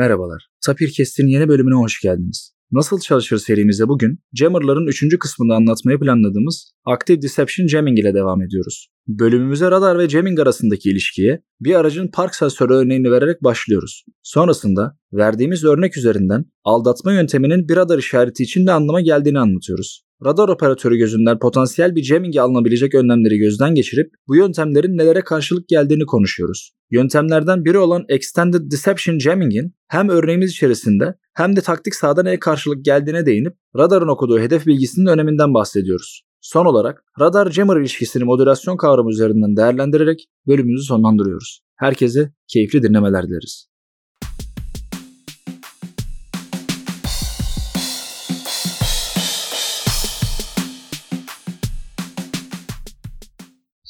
Merhabalar. Tapir Kest'in yeni bölümüne hoş geldiniz. Nasıl çalışır serimizde bugün Jammer'ların 3. kısmında anlatmayı planladığımız Active Deception Jamming ile devam ediyoruz. Bölümümüze radar ve jamming arasındaki ilişkiye bir aracın park sensörü örneğini vererek başlıyoruz. Sonrasında verdiğimiz örnek üzerinden aldatma yönteminin bir radar işareti için ne anlama geldiğini anlatıyoruz. Radar operatörü gözünden potansiyel bir jamming'e alınabilecek önlemleri gözden geçirip bu yöntemlerin nelere karşılık geldiğini konuşuyoruz. Yöntemlerden biri olan Extended Deception Jamming'in hem örneğimiz içerisinde hem de taktik sahada neye karşılık geldiğine değinip radarın okuduğu hedef bilgisinin öneminden bahsediyoruz. Son olarak radar-jammer ilişkisini modülasyon kavramı üzerinden değerlendirerek bölümümüzü sonlandırıyoruz. Herkese keyifli dinlemeler dileriz.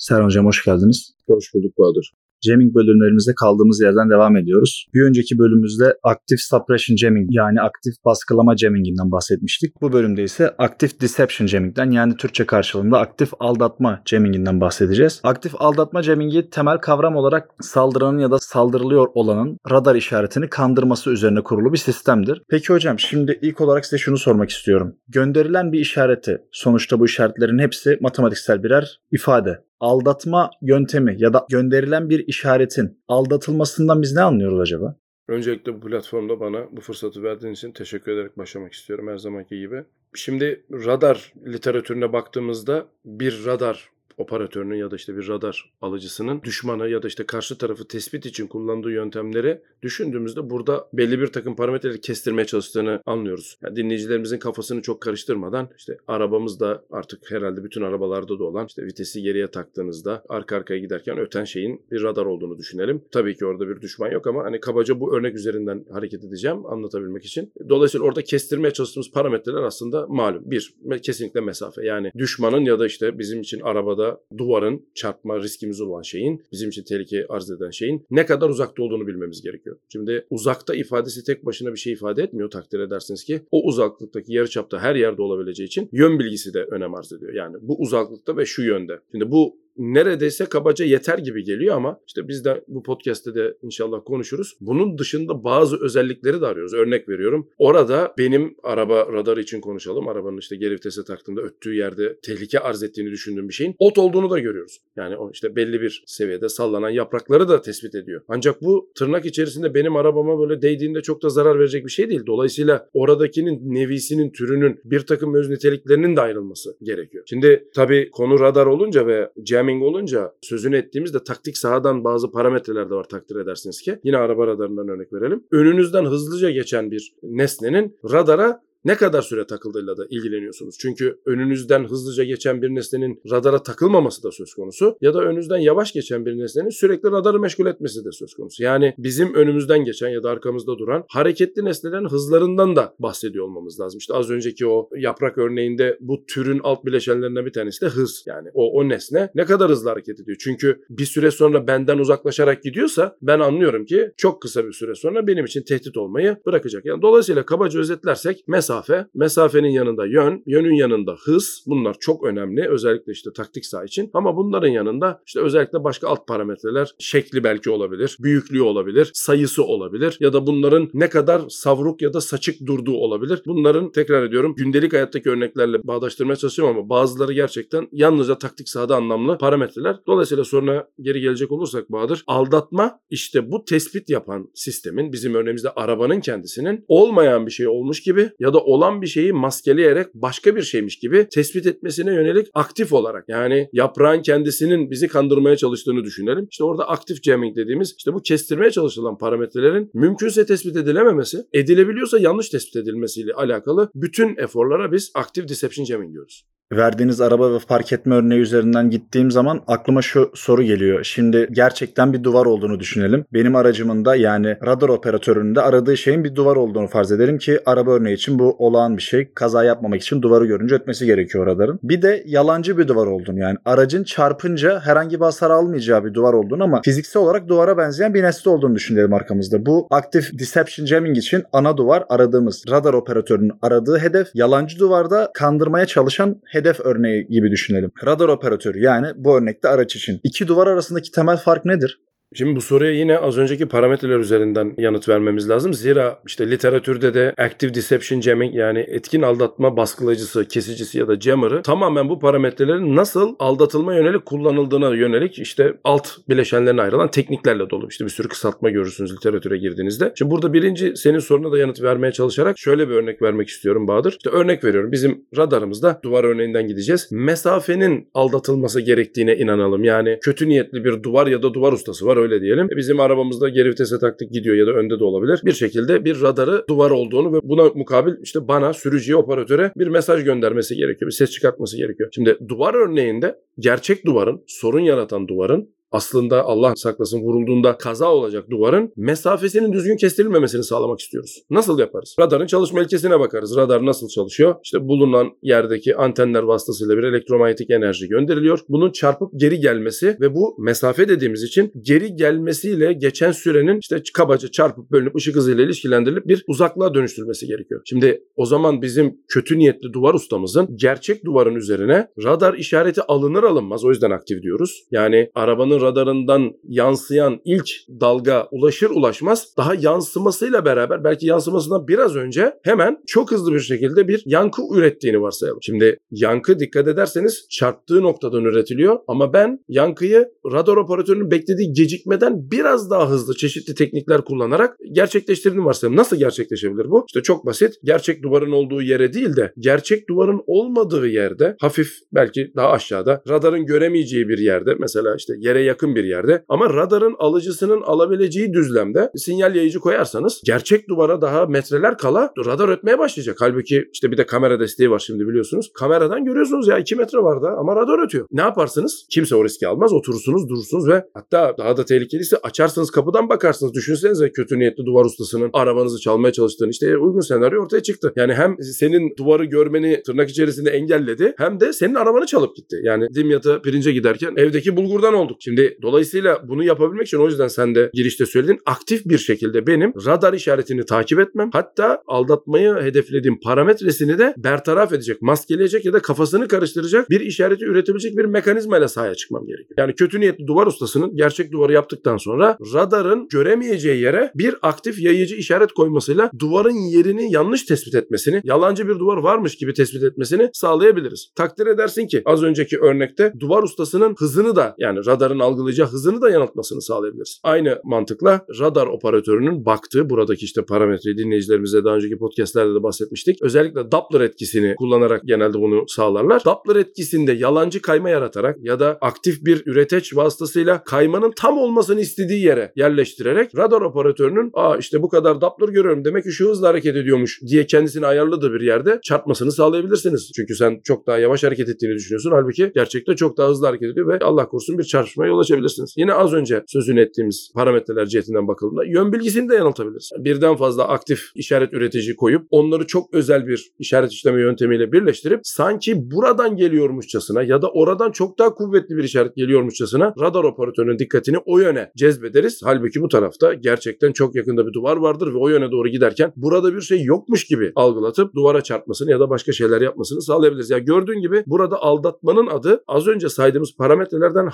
Serhan Hocam hoş geldiniz. Hoş bulduk Bahadır. Jamming bölümlerimizde kaldığımız yerden devam ediyoruz. Bir önceki bölümümüzde Active Suppression Jamming yani aktif baskılama jamminginden bahsetmiştik. Bu bölümde ise Active Deception Jamming'den yani Türkçe karşılığında aktif aldatma jamminginden bahsedeceğiz. Aktif aldatma jammingi temel kavram olarak saldıranın ya da saldırılıyor olanın radar işaretini kandırması üzerine kurulu bir sistemdir. Peki hocam şimdi ilk olarak size şunu sormak istiyorum. Gönderilen bir işareti sonuçta bu işaretlerin hepsi matematiksel birer ifade aldatma yöntemi ya da gönderilen bir işaretin aldatılmasından biz ne anlıyoruz acaba? Öncelikle bu platformda bana bu fırsatı verdiğin için teşekkür ederek başlamak istiyorum her zamanki gibi. Şimdi radar literatürüne baktığımızda bir radar operatörünün ya da işte bir radar alıcısının düşmanı ya da işte karşı tarafı tespit için kullandığı yöntemleri düşündüğümüzde burada belli bir takım parametreleri kestirmeye çalıştığını anlıyoruz. Yani dinleyicilerimizin kafasını çok karıştırmadan işte arabamız da artık herhalde bütün arabalarda da olan işte vitesi geriye taktığınızda arka arkaya giderken öten şeyin bir radar olduğunu düşünelim. Tabii ki orada bir düşman yok ama hani kabaca bu örnek üzerinden hareket edeceğim anlatabilmek için. Dolayısıyla orada kestirmeye çalıştığımız parametreler aslında malum. Bir, kesinlikle mesafe. Yani düşmanın ya da işte bizim için arabada duvarın çarpma riskimiz olan şeyin bizim için tehlike arz eden şeyin ne kadar uzakta olduğunu bilmemiz gerekiyor. Şimdi uzakta ifadesi tek başına bir şey ifade etmiyor takdir edersiniz ki o uzaklıktaki yarıçapta her yerde olabileceği için yön bilgisi de önem arz ediyor. Yani bu uzaklıkta ve şu yönde. Şimdi bu neredeyse kabaca yeter gibi geliyor ama işte biz de bu podcast'te de inşallah konuşuruz. Bunun dışında bazı özellikleri de arıyoruz. Örnek veriyorum. Orada benim araba radarı için konuşalım. Arabanın işte geri vitese taktığımda öttüğü yerde tehlike arz ettiğini düşündüğüm bir şeyin ot olduğunu da görüyoruz. Yani o işte belli bir seviyede sallanan yaprakları da tespit ediyor. Ancak bu tırnak içerisinde benim arabama böyle değdiğinde çok da zarar verecek bir şey değil. Dolayısıyla oradakinin nevisinin, türünün bir takım öz niteliklerinin de ayrılması gerekiyor. Şimdi tabii konu radar olunca ve jamming olunca sözünü ettiğimizde taktik sahadan bazı parametreler de var takdir edersiniz ki. Yine araba radarından örnek verelim. Önünüzden hızlıca geçen bir nesnenin radara ne kadar süre takıldığıyla da ilgileniyorsunuz. Çünkü önünüzden hızlıca geçen bir nesnenin radara takılmaması da söz konusu ya da önünüzden yavaş geçen bir nesnenin sürekli radarı meşgul etmesi de söz konusu. Yani bizim önümüzden geçen ya da arkamızda duran hareketli nesnelerin hızlarından da bahsediyor olmamız lazım. İşte az önceki o yaprak örneğinde bu türün alt bileşenlerinden bir tanesi de hız. Yani o, o nesne ne kadar hızlı hareket ediyor. Çünkü bir süre sonra benden uzaklaşarak gidiyorsa ben anlıyorum ki çok kısa bir süre sonra benim için tehdit olmayı bırakacak. Yani dolayısıyla kabaca özetlersek mes mesafe, mesafenin yanında yön, yönün yanında hız. Bunlar çok önemli özellikle işte taktik saha için. Ama bunların yanında işte özellikle başka alt parametreler şekli belki olabilir, büyüklüğü olabilir, sayısı olabilir ya da bunların ne kadar savruk ya da saçık durduğu olabilir. Bunların tekrar ediyorum gündelik hayattaki örneklerle bağdaştırmaya çalışıyorum ama bazıları gerçekten yalnızca taktik sahada anlamlı parametreler. Dolayısıyla sonra geri gelecek olursak Bahadır aldatma işte bu tespit yapan sistemin bizim örneğimizde arabanın kendisinin olmayan bir şey olmuş gibi ya da olan bir şeyi maskeleyerek başka bir şeymiş gibi tespit etmesine yönelik aktif olarak yani yaprağın kendisinin bizi kandırmaya çalıştığını düşünelim. İşte orada aktif jamming dediğimiz işte bu kestirmeye çalışılan parametrelerin mümkünse tespit edilememesi, edilebiliyorsa yanlış tespit edilmesiyle alakalı bütün eforlara biz aktif deception jamming diyoruz verdiğiniz araba ve park etme örneği üzerinden gittiğim zaman aklıma şu soru geliyor. Şimdi gerçekten bir duvar olduğunu düşünelim. Benim aracımın da yani radar operatörünün de aradığı şeyin bir duvar olduğunu farz edelim ki araba örneği için bu olağan bir şey. Kaza yapmamak için duvarı görünce ötmesi gerekiyor radarın. Bir de yalancı bir duvar olduğunu yani aracın çarpınca herhangi bir hasar almayacağı bir duvar olduğunu ama fiziksel olarak duvara benzeyen bir nesne olduğunu düşünelim arkamızda. Bu aktif deception jamming için ana duvar aradığımız radar operatörünün aradığı hedef. Yalancı duvarda kandırmaya çalışan hedef hedef örneği gibi düşünelim. Radar operatörü yani bu örnekte araç için. İki duvar arasındaki temel fark nedir? Şimdi bu soruya yine az önceki parametreler üzerinden yanıt vermemiz lazım. Zira işte literatürde de active deception jamming yani etkin aldatma baskılayıcısı, kesicisi ya da jammer'ı tamamen bu parametrelerin nasıl aldatılma yönelik kullanıldığına yönelik işte alt bileşenlerine ayrılan tekniklerle dolu. İşte bir sürü kısaltma görürsünüz literatüre girdiğinizde. Şimdi burada birinci senin soruna da yanıt vermeye çalışarak şöyle bir örnek vermek istiyorum Bahadır. İşte örnek veriyorum. Bizim radarımızda duvar örneğinden gideceğiz. Mesafenin aldatılması gerektiğine inanalım. Yani kötü niyetli bir duvar ya da duvar ustası var öyle diyelim. E bizim arabamızda geri vitese taktık gidiyor ya da önde de olabilir. Bir şekilde bir radarı duvar olduğunu ve buna mukabil işte bana sürücüye operatöre bir mesaj göndermesi gerekiyor. Bir ses çıkartması gerekiyor. Şimdi duvar örneğinde gerçek duvarın, sorun yaratan duvarın aslında Allah saklasın vurulduğunda kaza olacak duvarın mesafesinin düzgün kestirilmemesini sağlamak istiyoruz. Nasıl yaparız? Radarın çalışma ilkesine bakarız. Radar nasıl çalışıyor? İşte bulunan yerdeki antenler vasıtasıyla bir elektromanyetik enerji gönderiliyor. Bunun çarpıp geri gelmesi ve bu mesafe dediğimiz için geri gelmesiyle geçen sürenin işte kabaca çarpıp bölünüp ışık hızıyla ilişkilendirilip bir uzaklığa dönüştürülmesi gerekiyor. Şimdi o zaman bizim kötü niyetli duvar ustamızın gerçek duvarın üzerine radar işareti alınır alınmaz o yüzden aktif diyoruz. Yani arabanın radarından yansıyan ilk dalga ulaşır ulaşmaz daha yansımasıyla beraber belki yansımasından biraz önce hemen çok hızlı bir şekilde bir yankı ürettiğini varsayalım. Şimdi yankı dikkat ederseniz çarptığı noktadan üretiliyor ama ben yankıyı radar operatörünün beklediği gecikmeden biraz daha hızlı çeşitli teknikler kullanarak gerçekleştirdiğini varsayalım. Nasıl gerçekleşebilir bu? İşte çok basit. Gerçek duvarın olduğu yere değil de gerçek duvarın olmadığı yerde hafif belki daha aşağıda radarın göremeyeceği bir yerde mesela işte yere yakın bir yerde ama radarın alıcısının alabileceği düzlemde sinyal yayıcı koyarsanız gerçek duvara daha metreler kala radar ötmeye başlayacak. Halbuki işte bir de kamera desteği var şimdi biliyorsunuz. Kameradan görüyorsunuz ya 2 metre var da ama radar ötüyor. Ne yaparsınız? Kimse o riski almaz. Oturursunuz, durursunuz ve hatta daha da tehlikeliyse açarsınız kapıdan bakarsınız. Düşünsenize kötü niyetli duvar ustasının arabanızı çalmaya çalıştığını. işte uygun senaryo ortaya çıktı. Yani hem senin duvarı görmeni tırnak içerisinde engelledi hem de senin arabanı çalıp gitti. Yani Dimyat'a pirince giderken evdeki bulgurdan olduk. Şimdi dolayısıyla bunu yapabilmek için o yüzden sen de girişte söyledin. Aktif bir şekilde benim radar işaretini takip etmem hatta aldatmayı hedeflediğim parametresini de bertaraf edecek, maskeleyecek ya da kafasını karıştıracak bir işareti üretebilecek bir mekanizmayla sahaya çıkmam gerekiyor. Yani kötü niyetli duvar ustasının gerçek duvarı yaptıktan sonra radarın göremeyeceği yere bir aktif yayıcı işaret koymasıyla duvarın yerini yanlış tespit etmesini, yalancı bir duvar varmış gibi tespit etmesini sağlayabiliriz. Takdir edersin ki az önceki örnekte duvar ustasının hızını da yani radarın algılayacağı hızını da yanıltmasını sağlayabiliriz. Aynı mantıkla radar operatörünün baktığı buradaki işte parametreyi dinleyicilerimize daha önceki podcastlerde de bahsetmiştik. Özellikle Doppler etkisini kullanarak genelde bunu sağlarlar. Doppler etkisinde yalancı kayma yaratarak ya da aktif bir üreteç vasıtasıyla kaymanın tam olmasını istediği yere yerleştirerek radar operatörünün aa işte bu kadar Doppler görüyorum demek ki şu hızla hareket ediyormuş diye kendisini ayarladığı bir yerde çarpmasını sağlayabilirsiniz. Çünkü sen çok daha yavaş hareket ettiğini düşünüyorsun. Halbuki gerçekte çok daha hızlı hareket ediyor ve Allah korusun bir çarpışmaya yol açabilirsiniz. Yine az önce sözünü ettiğimiz parametreler cihetinden bakıldığında yön bilgisini de yanıltabiliriz. Birden fazla aktif işaret üretici koyup onları çok özel bir işaret işleme yöntemiyle birleştirip sanki buradan geliyormuşçasına ya da oradan çok daha kuvvetli bir işaret geliyormuşçasına radar operatörünün dikkatini o yöne cezbederiz. Halbuki bu tarafta gerçekten çok yakında bir duvar vardır ve o yöne doğru giderken burada bir şey yokmuş gibi algılatıp duvara çarpmasını ya da başka şeyler yapmasını sağlayabiliriz. Ya yani gördüğün gibi burada aldatmanın adı az önce saydığımız parametrelerden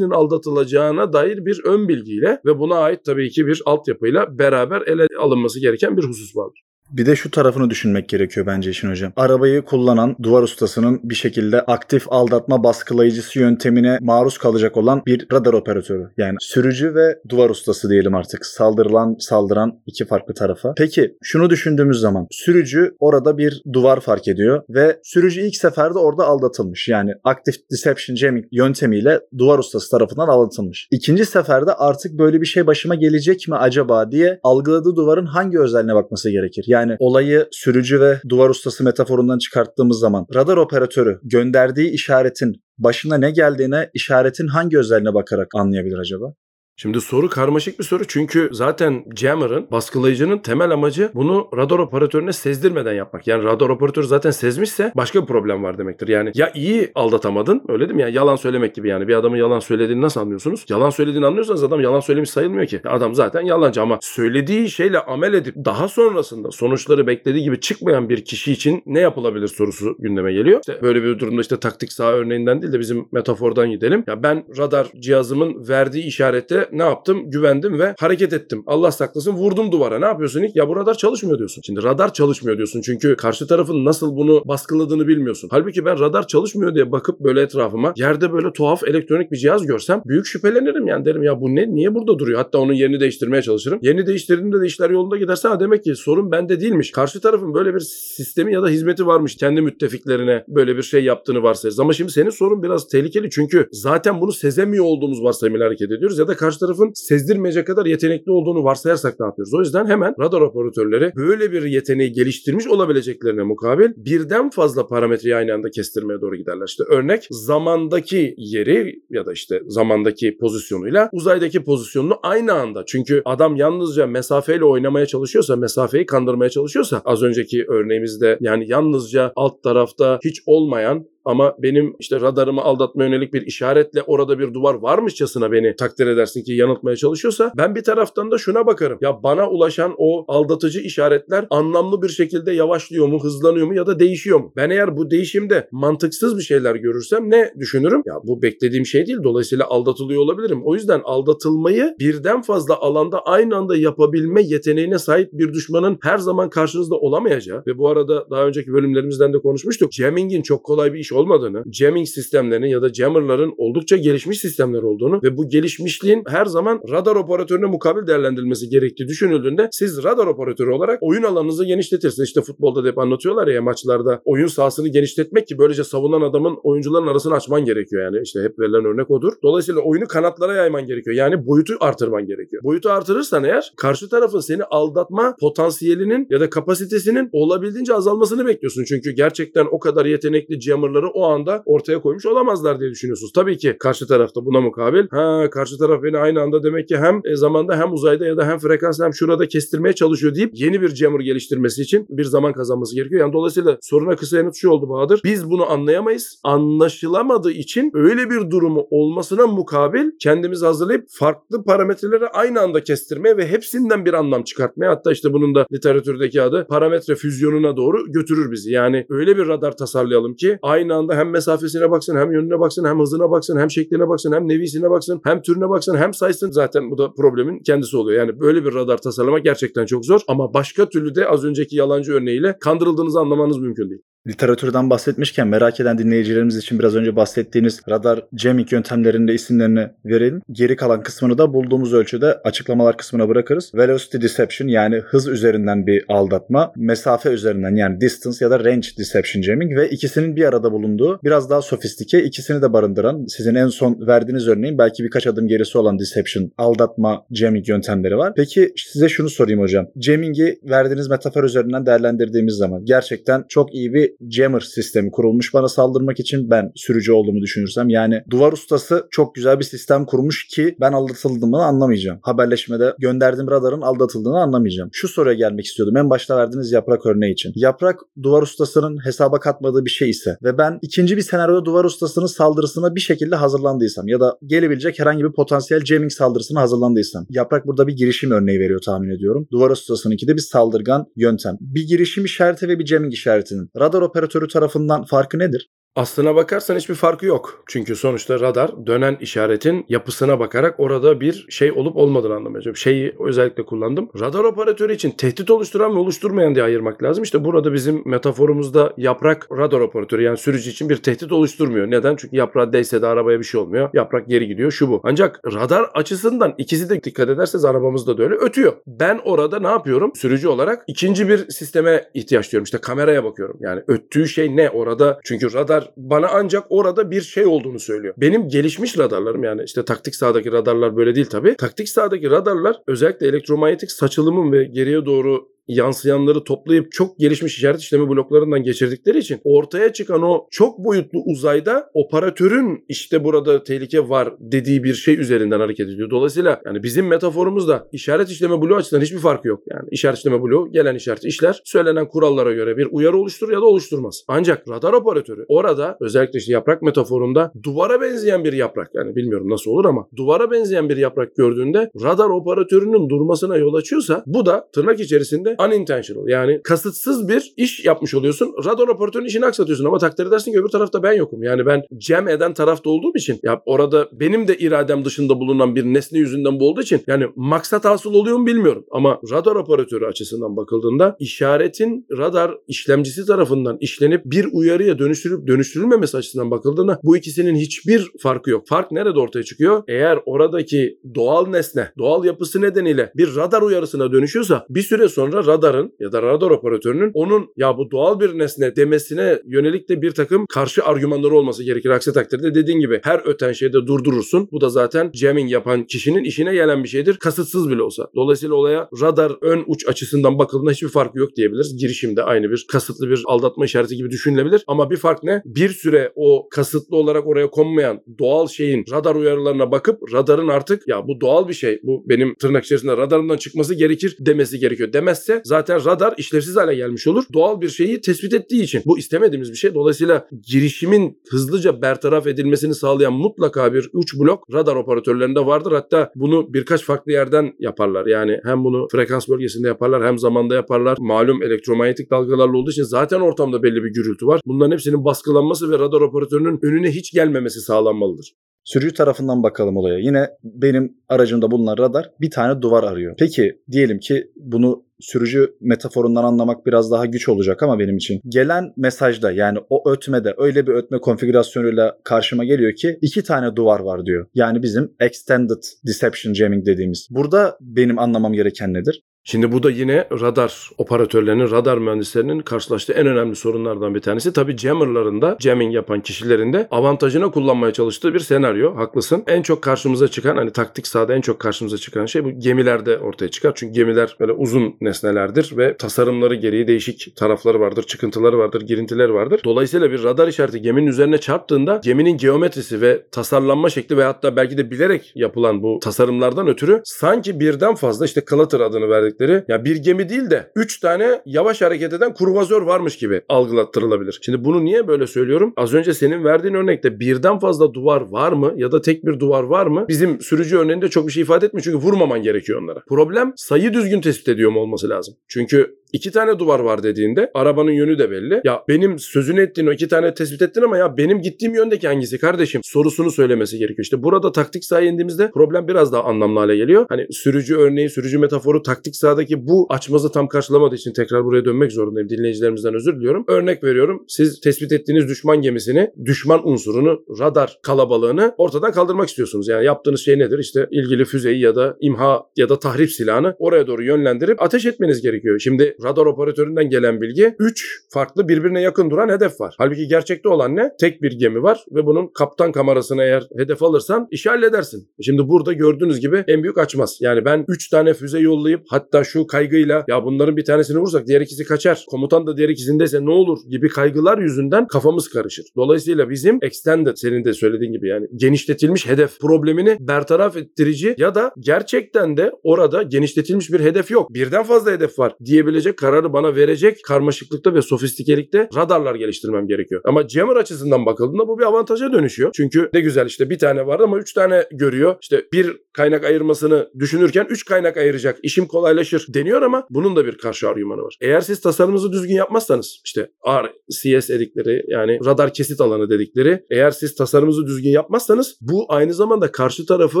hangisinin aldatılacağına dair bir ön bilgiyle ve buna ait tabii ki bir altyapıyla beraber ele alınması gereken bir husus vardır. Bir de şu tarafını düşünmek gerekiyor bence işin hocam. Arabayı kullanan duvar ustasının bir şekilde aktif aldatma baskılayıcısı yöntemine maruz kalacak olan bir radar operatörü. Yani sürücü ve duvar ustası diyelim artık. Saldırılan, saldıran iki farklı tarafa. Peki şunu düşündüğümüz zaman sürücü orada bir duvar fark ediyor ve sürücü ilk seferde orada aldatılmış. Yani aktif deception jamming yöntemiyle duvar ustası tarafından aldatılmış. İkinci seferde artık böyle bir şey başıma gelecek mi acaba diye algıladığı duvarın hangi özelliğine bakması gerekir? Yani olayı sürücü ve duvar ustası metaforundan çıkarttığımız zaman radar operatörü gönderdiği işaretin başına ne geldiğine işaretin hangi özelliğine bakarak anlayabilir acaba? Şimdi soru karmaşık bir soru çünkü zaten jammer'ın, baskılayıcının temel amacı bunu radar operatörüne sezdirmeden yapmak. Yani radar operatörü zaten sezmişse başka bir problem var demektir. Yani ya iyi aldatamadın öyle değil mi? Yani yalan söylemek gibi yani bir adamın yalan söylediğini nasıl anlıyorsunuz? Yalan söylediğini anlıyorsanız adam yalan söylemiş sayılmıyor ki. Adam zaten yalancı ama söylediği şeyle amel edip daha sonrasında sonuçları beklediği gibi çıkmayan bir kişi için ne yapılabilir sorusu gündeme geliyor. İşte böyle bir durumda işte taktik sağ örneğinden değil de bizim metafordan gidelim. Ya ben radar cihazımın verdiği işarette ne yaptım? Güvendim ve hareket ettim. Allah saklasın vurdum duvara. Ne yapıyorsun ilk? Ya bu radar çalışmıyor diyorsun. Şimdi radar çalışmıyor diyorsun. Çünkü karşı tarafın nasıl bunu baskıladığını bilmiyorsun. Halbuki ben radar çalışmıyor diye bakıp böyle etrafıma yerde böyle tuhaf elektronik bir cihaz görsem büyük şüphelenirim yani derim ya bu ne niye burada duruyor? Hatta onun yerini değiştirmeye çalışırım. Yerini değiştirdiğimde de işler yolunda giderse ha demek ki sorun bende değilmiş. Karşı tarafın böyle bir sistemi ya da hizmeti varmış. Kendi müttefiklerine böyle bir şey yaptığını varsayarız. Ama şimdi senin sorun biraz tehlikeli çünkü zaten bunu sezemiyor olduğumuz varsayımıyla hareket ediyoruz ya da karşı tarafın sezdirmeyecek kadar yetenekli olduğunu varsayarsak ne yapıyoruz? O yüzden hemen radar operatörleri böyle bir yeteneği geliştirmiş olabileceklerine mukabil birden fazla parametreyi aynı anda kestirmeye doğru giderler. İşte örnek zamandaki yeri ya da işte zamandaki pozisyonuyla uzaydaki pozisyonunu aynı anda. Çünkü adam yalnızca mesafeyle oynamaya çalışıyorsa, mesafeyi kandırmaya çalışıyorsa az önceki örneğimizde yani yalnızca alt tarafta hiç olmayan ama benim işte radarımı aldatma yönelik bir işaretle orada bir duvar varmışçasına beni takdir edersin ki yanıltmaya çalışıyorsa ben bir taraftan da şuna bakarım. Ya bana ulaşan o aldatıcı işaretler anlamlı bir şekilde yavaşlıyor mu, hızlanıyor mu ya da değişiyor mu? Ben eğer bu değişimde mantıksız bir şeyler görürsem ne düşünürüm? Ya bu beklediğim şey değil. Dolayısıyla aldatılıyor olabilirim. O yüzden aldatılmayı birden fazla alanda aynı anda yapabilme yeteneğine sahip bir düşmanın her zaman karşınızda olamayacağı ve bu arada daha önceki bölümlerimizden de konuşmuştuk. Jamming'in çok kolay bir iş olmadığını, jamming sistemlerinin ya da jammerların oldukça gelişmiş sistemler olduğunu ve bu gelişmişliğin her zaman radar operatörüne mukabil değerlendirilmesi gerektiği düşünüldüğünde siz radar operatörü olarak oyun alanınızı genişletirsiniz. İşte futbolda da hep anlatıyorlar ya maçlarda oyun sahasını genişletmek ki böylece savunan adamın oyuncuların arasını açman gerekiyor yani. işte hep verilen örnek odur. Dolayısıyla oyunu kanatlara yayman gerekiyor. Yani boyutu artırman gerekiyor. Boyutu artırırsan eğer karşı tarafın seni aldatma potansiyelinin ya da kapasitesinin olabildiğince azalmasını bekliyorsun. Çünkü gerçekten o kadar yetenekli jammerları o anda ortaya koymuş olamazlar diye düşünüyorsunuz. Tabii ki karşı tarafta buna mukabil ha karşı taraf beni aynı anda demek ki hem e, zamanda hem uzayda ya da hem frekansta hem şurada kestirmeye çalışıyor deyip yeni bir jammer geliştirmesi için bir zaman kazanması gerekiyor. Yani dolayısıyla soruna kısa yanıt şu oldu Bahadır. Biz bunu anlayamayız. Anlaşılamadığı için öyle bir durumu olmasına mukabil kendimizi hazırlayıp farklı parametreleri aynı anda kestirmeye ve hepsinden bir anlam çıkartmaya hatta işte bunun da literatürdeki adı parametre füzyonuna doğru götürür bizi. Yani öyle bir radar tasarlayalım ki aynı anda hem mesafesine baksın hem yönüne baksın hem hızına baksın hem şekline baksın hem nevisine baksın hem türüne baksın hem saysın. Zaten bu da problemin kendisi oluyor. Yani böyle bir radar tasarlamak gerçekten çok zor ama başka türlü de az önceki yalancı örneğiyle kandırıldığınızı anlamanız mümkün değil. Literatürden bahsetmişken merak eden dinleyicilerimiz için biraz önce bahsettiğiniz radar jamming yöntemlerinin de isimlerini verelim. Geri kalan kısmını da bulduğumuz ölçüde açıklamalar kısmına bırakırız. Velocity deception yani hız üzerinden bir aldatma, mesafe üzerinden yani distance ya da range deception jamming ve ikisinin bir arada bulunduğu biraz daha sofistike ikisini de barındıran sizin en son verdiğiniz örneğin belki birkaç adım gerisi olan deception, aldatma jamming yöntemleri var. Peki size şunu sorayım hocam. Jamming'i verdiğiniz metafor üzerinden değerlendirdiğimiz zaman gerçekten çok iyi bir jammer sistemi kurulmuş bana saldırmak için ben sürücü olduğumu düşünürsem. Yani duvar ustası çok güzel bir sistem kurmuş ki ben aldatıldığımı anlamayacağım. Haberleşmede gönderdiğim radarın aldatıldığını anlamayacağım. Şu soruya gelmek istiyordum. En başta verdiğiniz yaprak örneği için. Yaprak duvar ustasının hesaba katmadığı bir şey ise ve ben ikinci bir senaryoda duvar ustasının saldırısına bir şekilde hazırlandıysam ya da gelebilecek herhangi bir potansiyel jamming saldırısına hazırlandıysam. Yaprak burada bir girişim örneği veriyor tahmin ediyorum. Duvar ustasınınki de bir saldırgan yöntem. Bir girişim işareti ve bir jamming işaretinin radar operatörü tarafından farkı nedir? Aslına bakarsan hiçbir farkı yok. Çünkü sonuçta radar dönen işaretin yapısına bakarak orada bir şey olup olmadığını anlamayacağım. Şeyi özellikle kullandım. Radar operatörü için tehdit oluşturan ve oluşturmayan diye ayırmak lazım. İşte burada bizim metaforumuzda yaprak radar operatörü yani sürücü için bir tehdit oluşturmuyor. Neden? Çünkü yaprağa değse de arabaya bir şey olmuyor. Yaprak geri gidiyor şu bu. Ancak radar açısından ikisi de dikkat ederseniz arabamızda da öyle ötüyor. Ben orada ne yapıyorum? Sürücü olarak ikinci bir sisteme ihtiyaç duyuyorum. İşte kameraya bakıyorum. Yani öttüğü şey ne orada? Çünkü radar bana ancak orada bir şey olduğunu söylüyor. Benim gelişmiş radarlarım yani işte taktik sahadaki radarlar böyle değil tabii. Taktik sahadaki radarlar özellikle elektromanyetik saçılımın ve geriye doğru yansıyanları toplayıp çok gelişmiş işaret işlemi bloklarından geçirdikleri için ortaya çıkan o çok boyutlu uzayda operatörün işte burada tehlike var dediği bir şey üzerinden hareket ediyor. Dolayısıyla yani bizim metaforumuzda işaret işleme bloğu açısından hiçbir farkı yok. Yani işaret işleme bloğu gelen işaret işler söylenen kurallara göre bir uyarı oluşturur ya da oluşturmaz. Ancak radar operatörü orada özellikle işte yaprak metaforunda duvara benzeyen bir yaprak yani bilmiyorum nasıl olur ama duvara benzeyen bir yaprak gördüğünde radar operatörünün durmasına yol açıyorsa bu da tırnak içerisinde neydi? Unintentional yani kasıtsız bir iş yapmış oluyorsun. Radar operatörünün işini aksatıyorsun ama takdir edersin ki öbür tarafta ben yokum. Yani ben cem eden tarafta olduğum için ya orada benim de iradem dışında bulunan bir nesne yüzünden bu olduğu için yani maksat hasıl oluyor mu bilmiyorum. Ama radar operatörü açısından bakıldığında işaretin radar işlemcisi tarafından işlenip bir uyarıya dönüştürüp dönüştürülmemesi açısından bakıldığında bu ikisinin hiçbir farkı yok. Fark nerede ortaya çıkıyor? Eğer oradaki doğal nesne, doğal yapısı nedeniyle bir radar uyarısına dönüşüyorsa bir süre sonra radarın ya da radar operatörünün onun ya bu doğal bir nesne demesine yönelik de bir takım karşı argümanları olması gerekir. Aksi takdirde dediğin gibi her öten şeyde durdurursun. Bu da zaten jamming yapan kişinin işine gelen bir şeydir. Kasıtsız bile olsa. Dolayısıyla olaya radar ön uç açısından bakıldığında hiçbir farkı yok diyebiliriz. Girişimde aynı bir kasıtlı bir aldatma işareti gibi düşünülebilir. Ama bir fark ne? Bir süre o kasıtlı olarak oraya konmayan doğal şeyin radar uyarılarına bakıp radarın artık ya bu doğal bir şey. Bu benim tırnak içerisinde radarından çıkması gerekir demesi gerekiyor. Demezse zaten radar işlevsiz hale gelmiş olur. Doğal bir şeyi tespit ettiği için. Bu istemediğimiz bir şey. Dolayısıyla girişimin hızlıca bertaraf edilmesini sağlayan mutlaka bir uç blok radar operatörlerinde vardır. Hatta bunu birkaç farklı yerden yaparlar. Yani hem bunu frekans bölgesinde yaparlar hem zamanda yaparlar. Malum elektromanyetik dalgalarla olduğu için zaten ortamda belli bir gürültü var. Bunların hepsinin baskılanması ve radar operatörünün önüne hiç gelmemesi sağlanmalıdır. Sürücü tarafından bakalım olaya. Yine benim aracımda bulunan radar bir tane duvar arıyor. Peki diyelim ki bunu sürücü metaforundan anlamak biraz daha güç olacak ama benim için. Gelen mesajda yani o ötmede öyle bir ötme konfigürasyonuyla karşıma geliyor ki iki tane duvar var diyor. Yani bizim extended deception jamming dediğimiz. Burada benim anlamam gereken nedir? Şimdi bu da yine radar operatörlerinin, radar mühendislerinin karşılaştığı en önemli sorunlardan bir tanesi. Tabii jammerların da, jamming yapan kişilerin de avantajına kullanmaya çalıştığı bir senaryo. Haklısın. En çok karşımıza çıkan, hani taktik sahada en çok karşımıza çıkan şey bu gemilerde ortaya çıkar. Çünkü gemiler böyle uzun nesnelerdir ve tasarımları gereği değişik tarafları vardır, çıkıntıları vardır, girintileri vardır. Dolayısıyla bir radar işareti geminin üzerine çarptığında geminin geometrisi ve tasarlanma şekli ve hatta belki de bilerek yapılan bu tasarımlardan ötürü sanki birden fazla işte clutter adını verdik verdikleri ya bir gemi değil de 3 tane yavaş hareket eden kurvazör varmış gibi algılattırılabilir. Şimdi bunu niye böyle söylüyorum? Az önce senin verdiğin örnekte birden fazla duvar var mı ya da tek bir duvar var mı? Bizim sürücü örneğinde çok bir şey ifade etmiyor çünkü vurmaman gerekiyor onlara. Problem sayı düzgün tespit ediyor mu olması lazım. Çünkü iki tane duvar var dediğinde arabanın yönü de belli. Ya benim sözünü ettiğin o iki tane tespit ettin ama ya benim gittiğim yöndeki hangisi kardeşim sorusunu söylemesi gerekiyor. İşte burada taktik sahaya indiğimizde problem biraz daha anlamlı hale geliyor. Hani sürücü örneği, sürücü metaforu taktik sahadaki bu açmazı tam karşılamadığı için tekrar buraya dönmek zorundayım. Dinleyicilerimizden özür diliyorum. Örnek veriyorum. Siz tespit ettiğiniz düşman gemisini, düşman unsurunu, radar kalabalığını ortadan kaldırmak istiyorsunuz. Yani yaptığınız şey nedir? İşte ilgili füzeyi ya da imha ya da tahrip silahını oraya doğru yönlendirip ateş etmeniz gerekiyor. Şimdi radar operatöründen gelen bilgi 3 farklı birbirine yakın duran hedef var. Halbuki gerçekte olan ne? Tek bir gemi var ve bunun kaptan kamerasını eğer hedef alırsan işi halledersin. Şimdi burada gördüğünüz gibi en büyük açmaz. Yani ben 3 tane füze yollayıp hatta şu kaygıyla ya bunların bir tanesini vursak diğer ikisi kaçar. Komutan da diğer ikisindeyse ne olur gibi kaygılar yüzünden kafamız karışır. Dolayısıyla bizim extended senin de söylediğin gibi yani genişletilmiş hedef problemini bertaraf ettirici ya da gerçekten de orada genişletilmiş bir hedef yok. Birden fazla hedef var diyebilecek kararı bana verecek karmaşıklıkta ve sofistikelikte radarlar geliştirmem gerekiyor. Ama jammer açısından bakıldığında bu bir avantaja dönüşüyor. Çünkü ne güzel işte bir tane var ama üç tane görüyor. İşte bir kaynak ayırmasını düşünürken üç kaynak ayıracak. İşim kolaylaşır deniyor ama bunun da bir karşı argümanı var. Eğer siz tasarımınızı düzgün yapmazsanız işte RCS dedikleri yani radar kesit alanı dedikleri eğer siz tasarımınızı düzgün yapmazsanız bu aynı zamanda karşı tarafı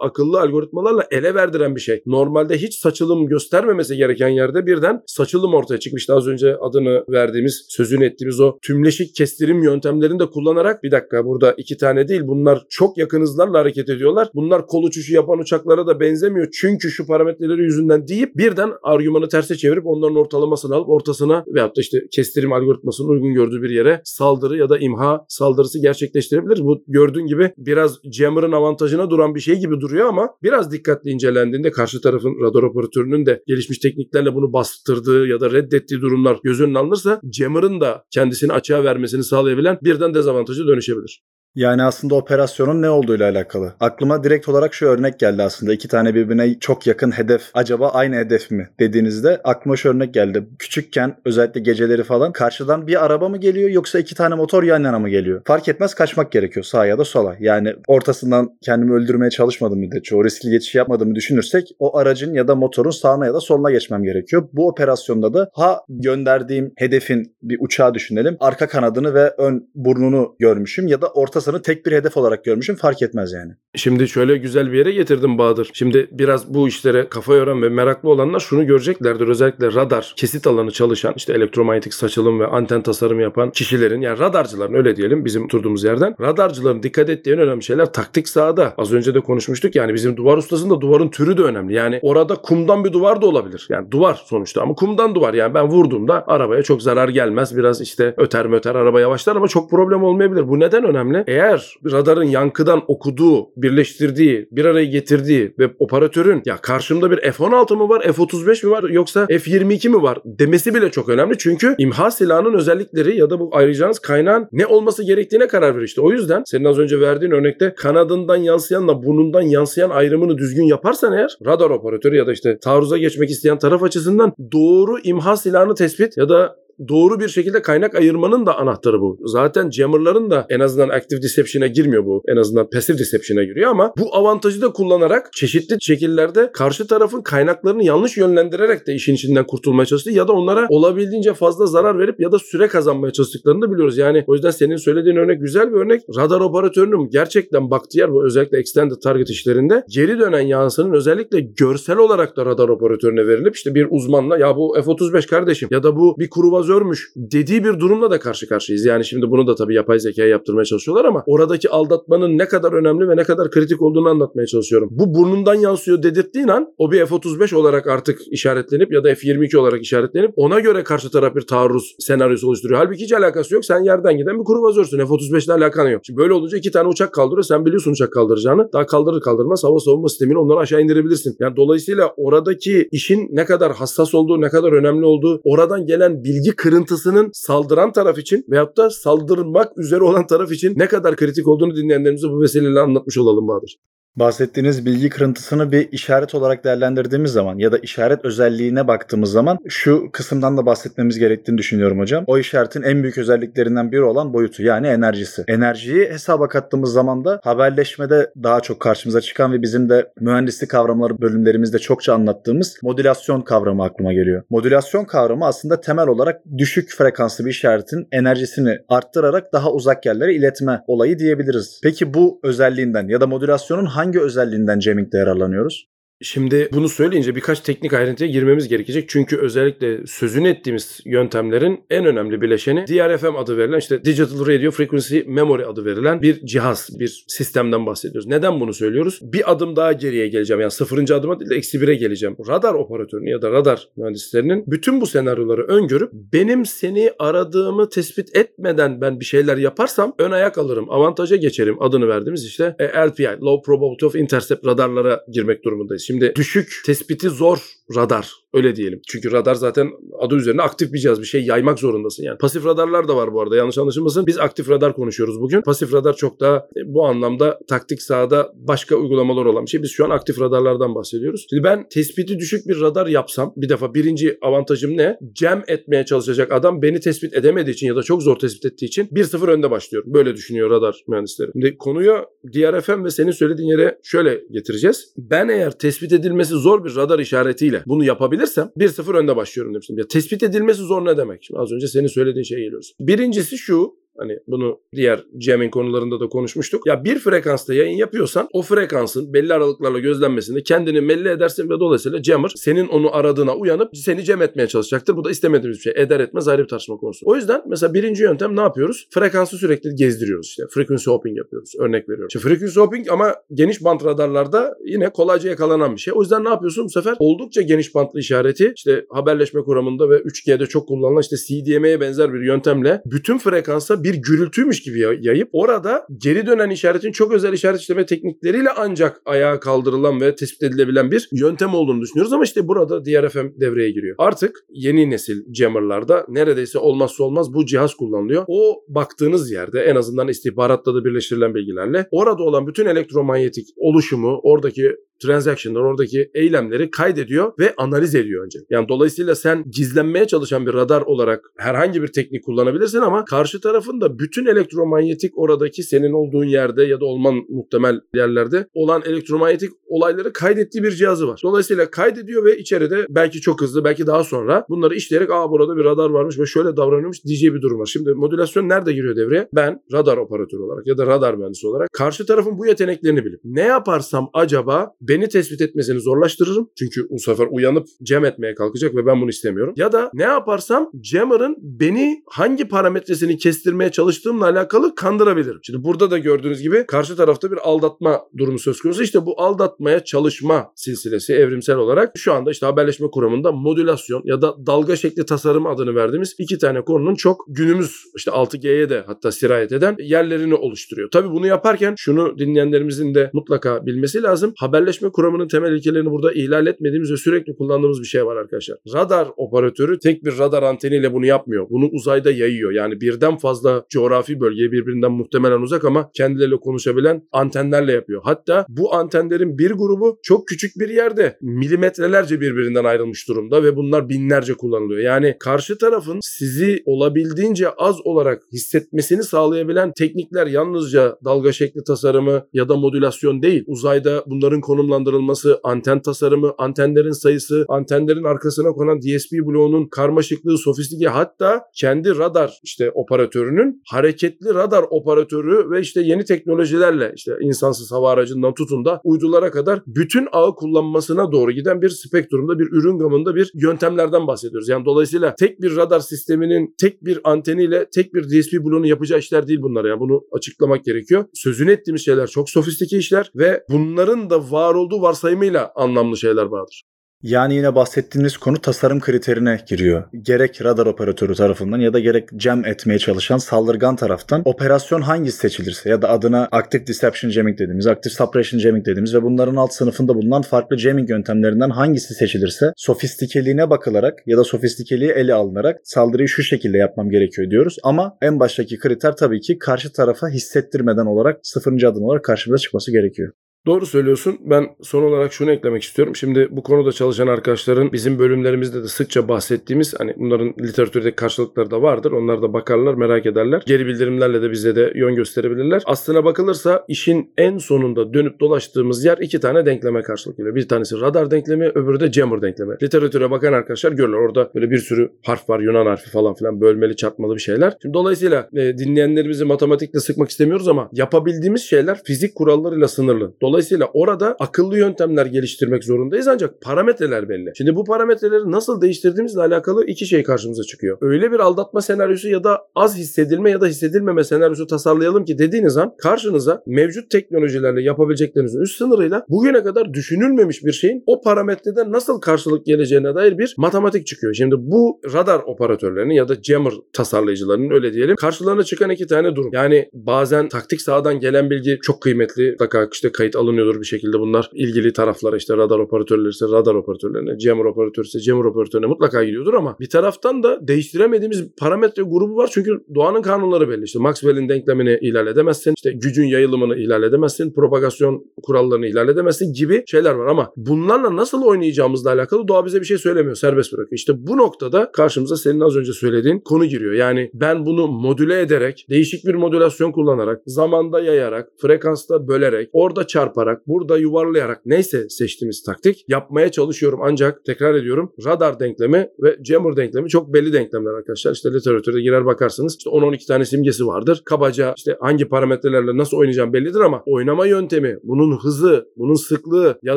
akıllı algoritmalarla ele verdiren bir şey. Normalde hiç saçılım göstermemesi gereken yerde birden saçılım ortaya çıkmıştı. Az önce adını verdiğimiz, sözünü ettiğimiz o tümleşik kestirim yöntemlerini de kullanarak bir dakika burada iki tane değil bunlar çok yakın hızlarla hareket ediyorlar. Bunlar kol uçuşu yapan uçaklara da benzemiyor çünkü şu parametreleri yüzünden deyip birden argümanı terse çevirip onların ortalamasını alıp ortasına veyahut da işte kestirim algoritmasının uygun gördüğü bir yere saldırı ya da imha saldırısı gerçekleştirebilir. Bu gördüğün gibi biraz jammer'ın avantajına duran bir şey gibi duruyor ama biraz dikkatli incelendiğinde karşı tarafın radar operatörünün de gelişmiş tekniklerle bunu bastırdığı ya da reddettiği durumlar göz önüne alınırsa jammer'ın da kendisini açığa vermesini sağlayabilen birden dezavantajı dönüşebilir. Yani aslında operasyonun ne olduğuyla alakalı. Aklıma direkt olarak şu örnek geldi aslında. İki tane birbirine çok yakın hedef. Acaba aynı hedef mi dediğinizde aklıma şu örnek geldi. Küçükken özellikle geceleri falan karşıdan bir araba mı geliyor yoksa iki tane motor yan yana mı geliyor? Fark etmez kaçmak gerekiyor sağa ya da sola. Yani ortasından kendimi öldürmeye çalışmadım müddetçe o riskli geçiş yapmadığımı düşünürsek o aracın ya da motorun sağına ya da soluna geçmem gerekiyor. Bu operasyonda da ha gönderdiğim hedefin bir uçağı düşünelim. Arka kanadını ve ön burnunu görmüşüm ya da ortasını tek bir hedef olarak görmüşüm fark etmez yani. Şimdi şöyle güzel bir yere getirdim Bahadır. Şimdi biraz bu işlere kafa yoran ve meraklı olanlar şunu göreceklerdir. Özellikle radar, kesit alanı çalışan, işte elektromanyetik saçılım ve anten tasarımı yapan kişilerin yani radarcıların öyle diyelim bizim oturduğumuz yerden. Radarcıların dikkat ettiği en önemli şeyler taktik sahada. Az önce de konuşmuştuk yani bizim duvar ustasında duvarın türü de önemli. Yani orada kumdan bir duvar da olabilir. Yani duvar sonuçta ama kumdan duvar. Yani ben vurduğumda arabaya çok zarar gelmez. Biraz işte öter möter araba yavaşlar ama çok problem olmayabilir. Bu neden önemli? Eğer radarın yankıdan okuduğu, birleştirdiği, bir araya getirdiği ve operatörün ya karşımda bir F-16 mı var, F-35 mi var yoksa F-22 mi var demesi bile çok önemli. Çünkü imha silahının özellikleri ya da bu ayıracağınız kaynağın ne olması gerektiğine karar verir işte. O yüzden senin az önce verdiğin örnekte kanadından yansıyanla burnundan yansıyan ayrımını düzgün yaparsan eğer radar operatörü ya da işte taarruza geçmek isteyen taraf açısından doğru imha silahını tespit ya da doğru bir şekilde kaynak ayırmanın da anahtarı bu. Zaten jammerların da en azından active deception'a girmiyor bu. En azından passive deception'a giriyor ama bu avantajı da kullanarak çeşitli şekillerde karşı tarafın kaynaklarını yanlış yönlendirerek de işin içinden kurtulmaya çalıştı ya da onlara olabildiğince fazla zarar verip ya da süre kazanmaya çalıştıklarını da biliyoruz. Yani o yüzden senin söylediğin örnek güzel bir örnek. Radar operatörünün gerçekten baktığı yer bu özellikle extended target işlerinde geri dönen yansının özellikle görsel olarak da radar operatörüne verilip işte bir uzmanla ya bu F-35 kardeşim ya da bu bir kruva fazörmüş dediği bir durumla da karşı karşıyayız. Yani şimdi bunu da tabii yapay zekaya yaptırmaya çalışıyorlar ama oradaki aldatmanın ne kadar önemli ve ne kadar kritik olduğunu anlatmaya çalışıyorum. Bu burnundan yansıyor dedirttiğin an o bir F-35 olarak artık işaretlenip ya da F-22 olarak işaretlenip ona göre karşı taraf bir taarruz senaryosu oluşturuyor. Halbuki hiç alakası yok. Sen yerden giden bir kruvazörsün. F-35 ile alakan yok. Şimdi böyle olunca iki tane uçak kaldırıyor. Sen biliyorsun uçak kaldıracağını. Daha kaldırır kaldırmaz hava savunma sistemini onları aşağı indirebilirsin. Yani dolayısıyla oradaki işin ne kadar hassas olduğu, ne kadar önemli olduğu, oradan gelen bilgi kırıntısının saldıran taraf için veyahut da saldırmak üzere olan taraf için ne kadar kritik olduğunu dinleyenlerimize bu vesileyle anlatmış olalım Bahadır. Bahsettiğiniz bilgi kırıntısını bir işaret olarak değerlendirdiğimiz zaman ya da işaret özelliğine baktığımız zaman şu kısımdan da bahsetmemiz gerektiğini düşünüyorum hocam. O işaretin en büyük özelliklerinden biri olan boyutu yani enerjisi. Enerjiyi hesaba kattığımız zaman da haberleşmede daha çok karşımıza çıkan ve bizim de mühendislik kavramları bölümlerimizde çokça anlattığımız modülasyon kavramı aklıma geliyor. Modülasyon kavramı aslında temel olarak düşük frekanslı bir işaretin enerjisini arttırarak daha uzak yerlere iletme olayı diyebiliriz. Peki bu özelliğinden ya da modülasyonun hangi hangi özelliğinden jamming'de yararlanıyoruz? Şimdi bunu söyleyince birkaç teknik ayrıntıya girmemiz gerekecek. Çünkü özellikle sözünü ettiğimiz yöntemlerin en önemli bileşeni DRFM adı verilen işte Digital Radio Frequency Memory adı verilen bir cihaz, bir sistemden bahsediyoruz. Neden bunu söylüyoruz? Bir adım daha geriye geleceğim. Yani sıfırıncı adıma değil de eksi bire geleceğim. Radar operatörünün ya da radar mühendislerinin bütün bu senaryoları öngörüp benim seni aradığımı tespit etmeden ben bir şeyler yaparsam ön ayak alırım, avantaja geçerim adını verdiğimiz işte e, LPI, Low Probability of Intercept radarlara girmek durumundayız. Şimdi düşük tespiti zor radar öyle diyelim. Çünkü radar zaten adı üzerine aktif bir cihaz bir şey yaymak zorundasın yani. Pasif radarlar da var bu arada yanlış anlaşılmasın. Biz aktif radar konuşuyoruz bugün. Pasif radar çok daha e, bu anlamda taktik sahada başka uygulamalar olan bir şey. Biz şu an aktif radarlardan bahsediyoruz. Şimdi ben tespiti düşük bir radar yapsam bir defa birinci avantajım ne? Cem etmeye çalışacak adam beni tespit edemediği için ya da çok zor tespit ettiği için 1-0 önde başlıyorum. Böyle düşünüyor radar mühendisleri. Şimdi konuyu DRFM ve senin söylediğin yere şöyle getireceğiz. Ben eğer tespit edilmesi zor bir radar işaretiyle bunu yapabilirsem 1-0 önde başlıyorum demiştim. Ya tespit edilmesi zor ne demek? Şimdi az önce senin söylediğin şeye geliyoruz. Birincisi şu Hani bunu diğer jamming konularında da konuşmuştuk. Ya bir frekansta yayın yapıyorsan o frekansın belli aralıklarla gözlenmesinde kendini belli edersin ve dolayısıyla jammer senin onu aradığına uyanıp seni cem etmeye çalışacaktır. Bu da istemediğimiz bir şey. Eder etmez ayrı bir tartışma konusu. O yüzden mesela birinci yöntem ne yapıyoruz? Frekansı sürekli gezdiriyoruz işte. Frequency hopping yapıyoruz. Örnek veriyorum. İşte frequency hopping ama geniş bant radarlarda yine kolayca yakalanan bir şey. O yüzden ne yapıyorsun bu sefer? Oldukça geniş bantlı işareti işte haberleşme kuramında ve 3G'de çok kullanılan işte CDMA'ye benzer bir yöntemle bütün frekansa bir gürültüymüş gibi yayıp orada geri dönen işaretin çok özel işaret işleme teknikleriyle ancak ayağa kaldırılan ve tespit edilebilen bir yöntem olduğunu düşünüyoruz ama işte burada DRFM devreye giriyor. Artık yeni nesil jammerlarda neredeyse olmazsa olmaz bu cihaz kullanılıyor. O baktığınız yerde en azından istihbaratla da birleştirilen bilgilerle orada olan bütün elektromanyetik oluşumu, oradaki transaction'lar, oradaki eylemleri kaydediyor ve analiz ediyor önce. Yani dolayısıyla sen gizlenmeye çalışan bir radar olarak herhangi bir teknik kullanabilirsin ama karşı tarafın da bütün elektromanyetik oradaki senin olduğun yerde ya da olman muhtemel yerlerde olan elektromanyetik olayları kaydettiği bir cihazı var. Dolayısıyla kaydediyor ve içeride belki çok hızlı belki daha sonra bunları işleyerek aa burada bir radar varmış ve şöyle davranıyormuş diyeceği bir durum var. Şimdi modülasyon nerede giriyor devreye? Ben radar operatörü olarak ya da radar mühendisi olarak karşı tarafın bu yeteneklerini bilip ne yaparsam acaba beni tespit etmesini zorlaştırırım. Çünkü bu sefer uyanıp cem etmeye kalkacak ve ben bunu istemiyorum. Ya da ne yaparsam jammer'ın beni hangi parametresini kestirmeye çalıştığımla alakalı kandırabilirim. Şimdi burada da gördüğünüz gibi karşı tarafta bir aldatma durumu söz konusu. İşte bu aldatmaya çalışma silsilesi evrimsel olarak şu anda işte haberleşme kuramında modülasyon ya da dalga şekli tasarım adını verdiğimiz iki tane konunun çok günümüz işte 6G'ye de hatta sirayet eden yerlerini oluşturuyor. Tabii bunu yaparken şunu dinleyenlerimizin de mutlaka bilmesi lazım. Haberleşme kuramının temel ilkelerini burada ihlal etmediğimiz ve sürekli kullandığımız bir şey var arkadaşlar. Radar operatörü tek bir radar anteniyle bunu yapmıyor. Bunu uzayda yayıyor. Yani birden fazla coğrafi bölge birbirinden muhtemelen uzak ama kendileriyle konuşabilen antenlerle yapıyor. Hatta bu antenlerin bir grubu çok küçük bir yerde milimetrelerce birbirinden ayrılmış durumda ve bunlar binlerce kullanılıyor. Yani karşı tarafın sizi olabildiğince az olarak hissetmesini sağlayabilen teknikler yalnızca dalga şekli tasarımı ya da modülasyon değil. Uzayda bunların konumlandırılması, anten tasarımı, antenlerin sayısı, antenlerin arkasına konan DSP bloğunun karmaşıklığı, sofistike hatta kendi radar işte operatörünün hareketli radar operatörü ve işte yeni teknolojilerle işte insansız hava aracından tutun da uydulara kadar bütün ağı kullanmasına doğru giden bir spektrumda bir ürün gamında bir yöntemlerden bahsediyoruz. Yani dolayısıyla tek bir radar sisteminin tek bir anteniyle tek bir DSP bloğunun yapacağı işler değil bunlar. Yani bunu açıklamak gerekiyor. Sözünü ettiğimiz şeyler çok sofistike işler ve bunların da var olduğu varsayımıyla anlamlı şeyler vardır. Yani yine bahsettiğiniz konu tasarım kriterine giriyor. Gerek radar operatörü tarafından ya da gerek cam etmeye çalışan saldırgan taraftan operasyon hangisi seçilirse ya da adına Active Deception Jamming dediğimiz, Active Suppression Jamming dediğimiz ve bunların alt sınıfında bulunan farklı jamming yöntemlerinden hangisi seçilirse sofistikeliğine bakılarak ya da sofistikeliği ele alınarak saldırıyı şu şekilde yapmam gerekiyor diyoruz. Ama en baştaki kriter tabii ki karşı tarafa hissettirmeden olarak sıfırıncı adım olarak karşımıza çıkması gerekiyor. Doğru söylüyorsun. Ben son olarak şunu eklemek istiyorum. Şimdi bu konuda çalışan arkadaşların bizim bölümlerimizde de sıkça bahsettiğimiz hani bunların literatürdeki karşılıkları da vardır. Onlar da bakarlar, merak ederler. Geri bildirimlerle de bize de yön gösterebilirler. Aslına bakılırsa işin en sonunda dönüp dolaştığımız yer iki tane denkleme karşılık geliyor. Bir tanesi radar denklemi, öbürü de jammer denklemi. Literatüre bakan arkadaşlar görürler. Orada böyle bir sürü harf var. Yunan harfi falan filan bölmeli, çarpmalı bir şeyler. Şimdi dolayısıyla e, dinleyenlerimizi matematikle sıkmak istemiyoruz ama yapabildiğimiz şeyler fizik kurallarıyla sınırlı. Dolayısıyla Dolayısıyla orada akıllı yöntemler geliştirmek zorundayız ancak parametreler belli. Şimdi bu parametreleri nasıl değiştirdiğimizle alakalı iki şey karşımıza çıkıyor. Öyle bir aldatma senaryosu ya da az hissedilme ya da hissedilmeme senaryosu tasarlayalım ki dediğiniz an karşınıza mevcut teknolojilerle yapabileceklerinizin üst sınırıyla bugüne kadar düşünülmemiş bir şeyin o parametrede nasıl karşılık geleceğine dair bir matematik çıkıyor. Şimdi bu radar operatörlerinin ya da jammer tasarlayıcılarının öyle diyelim karşılarına çıkan iki tane durum. Yani bazen taktik sahadan gelen bilgi çok kıymetli. Mutlaka işte kayıt alınıyordur bir şekilde bunlar. ilgili taraflara işte radar operatörleri ise radar operatörlerine, jammer operatörü ise jammer operatörüne mutlaka gidiyordur ama bir taraftan da değiştiremediğimiz parametre grubu var. Çünkü doğanın kanunları belli. İşte Maxwell'in denklemini ihlal edemezsin. işte gücün yayılımını ihlal edemezsin. Propagasyon kurallarını ihlal edemezsin gibi şeyler var ama bunlarla nasıl oynayacağımızla alakalı doğa bize bir şey söylemiyor. Serbest bırakıyor. İşte bu noktada karşımıza senin az önce söylediğin konu giriyor. Yani ben bunu modüle ederek, değişik bir modülasyon kullanarak, zamanda yayarak, frekansta bölerek, orada çarparak, burada yuvarlayarak neyse seçtiğimiz taktik yapmaya çalışıyorum. Ancak tekrar ediyorum radar denklemi ve jammer denklemi çok belli denklemler arkadaşlar. İşte literatürde girer bakarsınız işte 10-12 tane simgesi vardır. Kabaca işte hangi parametrelerle nasıl oynayacağım bellidir ama oynama yöntemi, bunun hızı, bunun sıklığı ya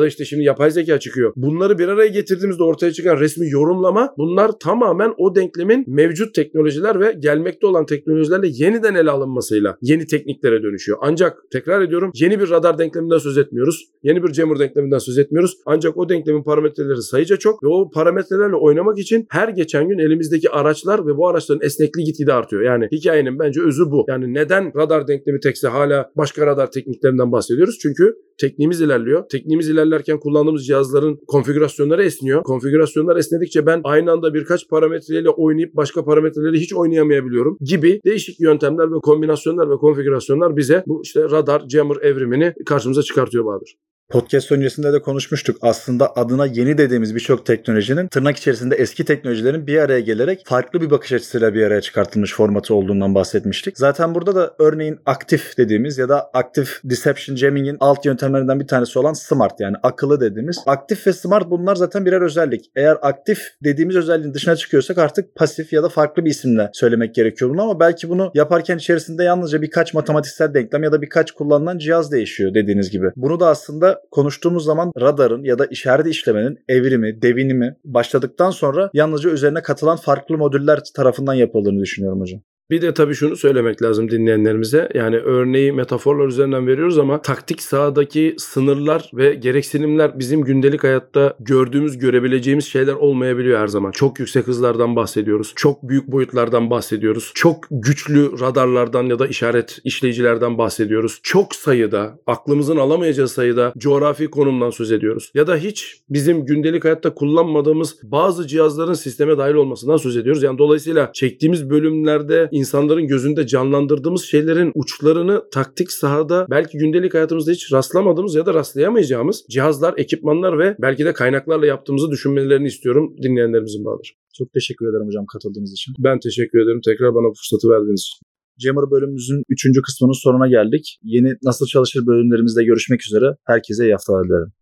da işte şimdi yapay zeka çıkıyor. Bunları bir araya getirdiğimizde ortaya çıkan resmi yorumlama bunlar tamamen o denklemin mevcut teknolojiler ve gelmekte olan teknolojilerle yeniden ele alınmasıyla yeni tekniklere dönüşüyor. Ancak tekrar ediyorum yeni bir radar denkleminden söz söz etmiyoruz. Yeni bir jammer denkleminden söz etmiyoruz. Ancak o denklemin parametreleri sayıca çok ve o parametrelerle oynamak için her geçen gün elimizdeki araçlar ve bu araçların esnekliği gitgide artıyor. Yani hikayenin bence özü bu. Yani neden radar denklemi tekse hala başka radar tekniklerinden bahsediyoruz? Çünkü tekniğimiz ilerliyor. Tekniğimiz ilerlerken kullandığımız cihazların konfigürasyonları esniyor. Konfigürasyonlar esnedikçe ben aynı anda birkaç parametreyle oynayıp başka parametreleri hiç oynayamayabiliyorum gibi değişik yöntemler ve kombinasyonlar ve konfigürasyonlar bize bu işte radar, jammer evrimini karşımıza Bahadır. Podcast öncesinde de konuşmuştuk. Aslında adına yeni dediğimiz birçok teknolojinin tırnak içerisinde eski teknolojilerin bir araya gelerek farklı bir bakış açısıyla bir araya çıkartılmış formatı olduğundan bahsetmiştik. Zaten burada da örneğin aktif dediğimiz ya da aktif deception jamming'in alt yöntemlerinden bir tanesi olan smart yani akıllı dediğimiz. Aktif ve smart bunlar zaten birer özellik. Eğer aktif dediğimiz özelliğin dışına çıkıyorsak artık pasif ya da farklı bir isimle söylemek gerekiyor bunu ama belki bunu yaparken içerisinde yalnızca birkaç matematiksel denklem ya da birkaç kullanılan cihaz değişiyor dediğiniz gibi. Bunu da aslında konuştuğumuz zaman radarın ya da işaret işlemenin evrimi, devinimi başladıktan sonra yalnızca üzerine katılan farklı modüller tarafından yapıldığını düşünüyorum hocam. Bir de tabii şunu söylemek lazım dinleyenlerimize. Yani örneği metaforlar üzerinden veriyoruz ama taktik sahadaki sınırlar ve gereksinimler bizim gündelik hayatta gördüğümüz, görebileceğimiz şeyler olmayabiliyor her zaman. Çok yüksek hızlardan bahsediyoruz. Çok büyük boyutlardan bahsediyoruz. Çok güçlü radarlardan ya da işaret işleyicilerden bahsediyoruz. Çok sayıda, aklımızın alamayacağı sayıda coğrafi konumdan söz ediyoruz. Ya da hiç bizim gündelik hayatta kullanmadığımız bazı cihazların sisteme dahil olmasından söz ediyoruz. Yani dolayısıyla çektiğimiz bölümlerde insanların gözünde canlandırdığımız şeylerin uçlarını taktik sahada belki gündelik hayatımızda hiç rastlamadığımız ya da rastlayamayacağımız cihazlar, ekipmanlar ve belki de kaynaklarla yaptığımızı düşünmelerini istiyorum dinleyenlerimizin Bahadır. Çok teşekkür ederim hocam katıldığınız için. Ben teşekkür ederim tekrar bana bu fırsatı verdiğiniz için. Jammer bölümümüzün 3. kısmının sonuna geldik. Yeni Nasıl Çalışır bölümlerimizde görüşmek üzere. Herkese iyi haftalar dilerim.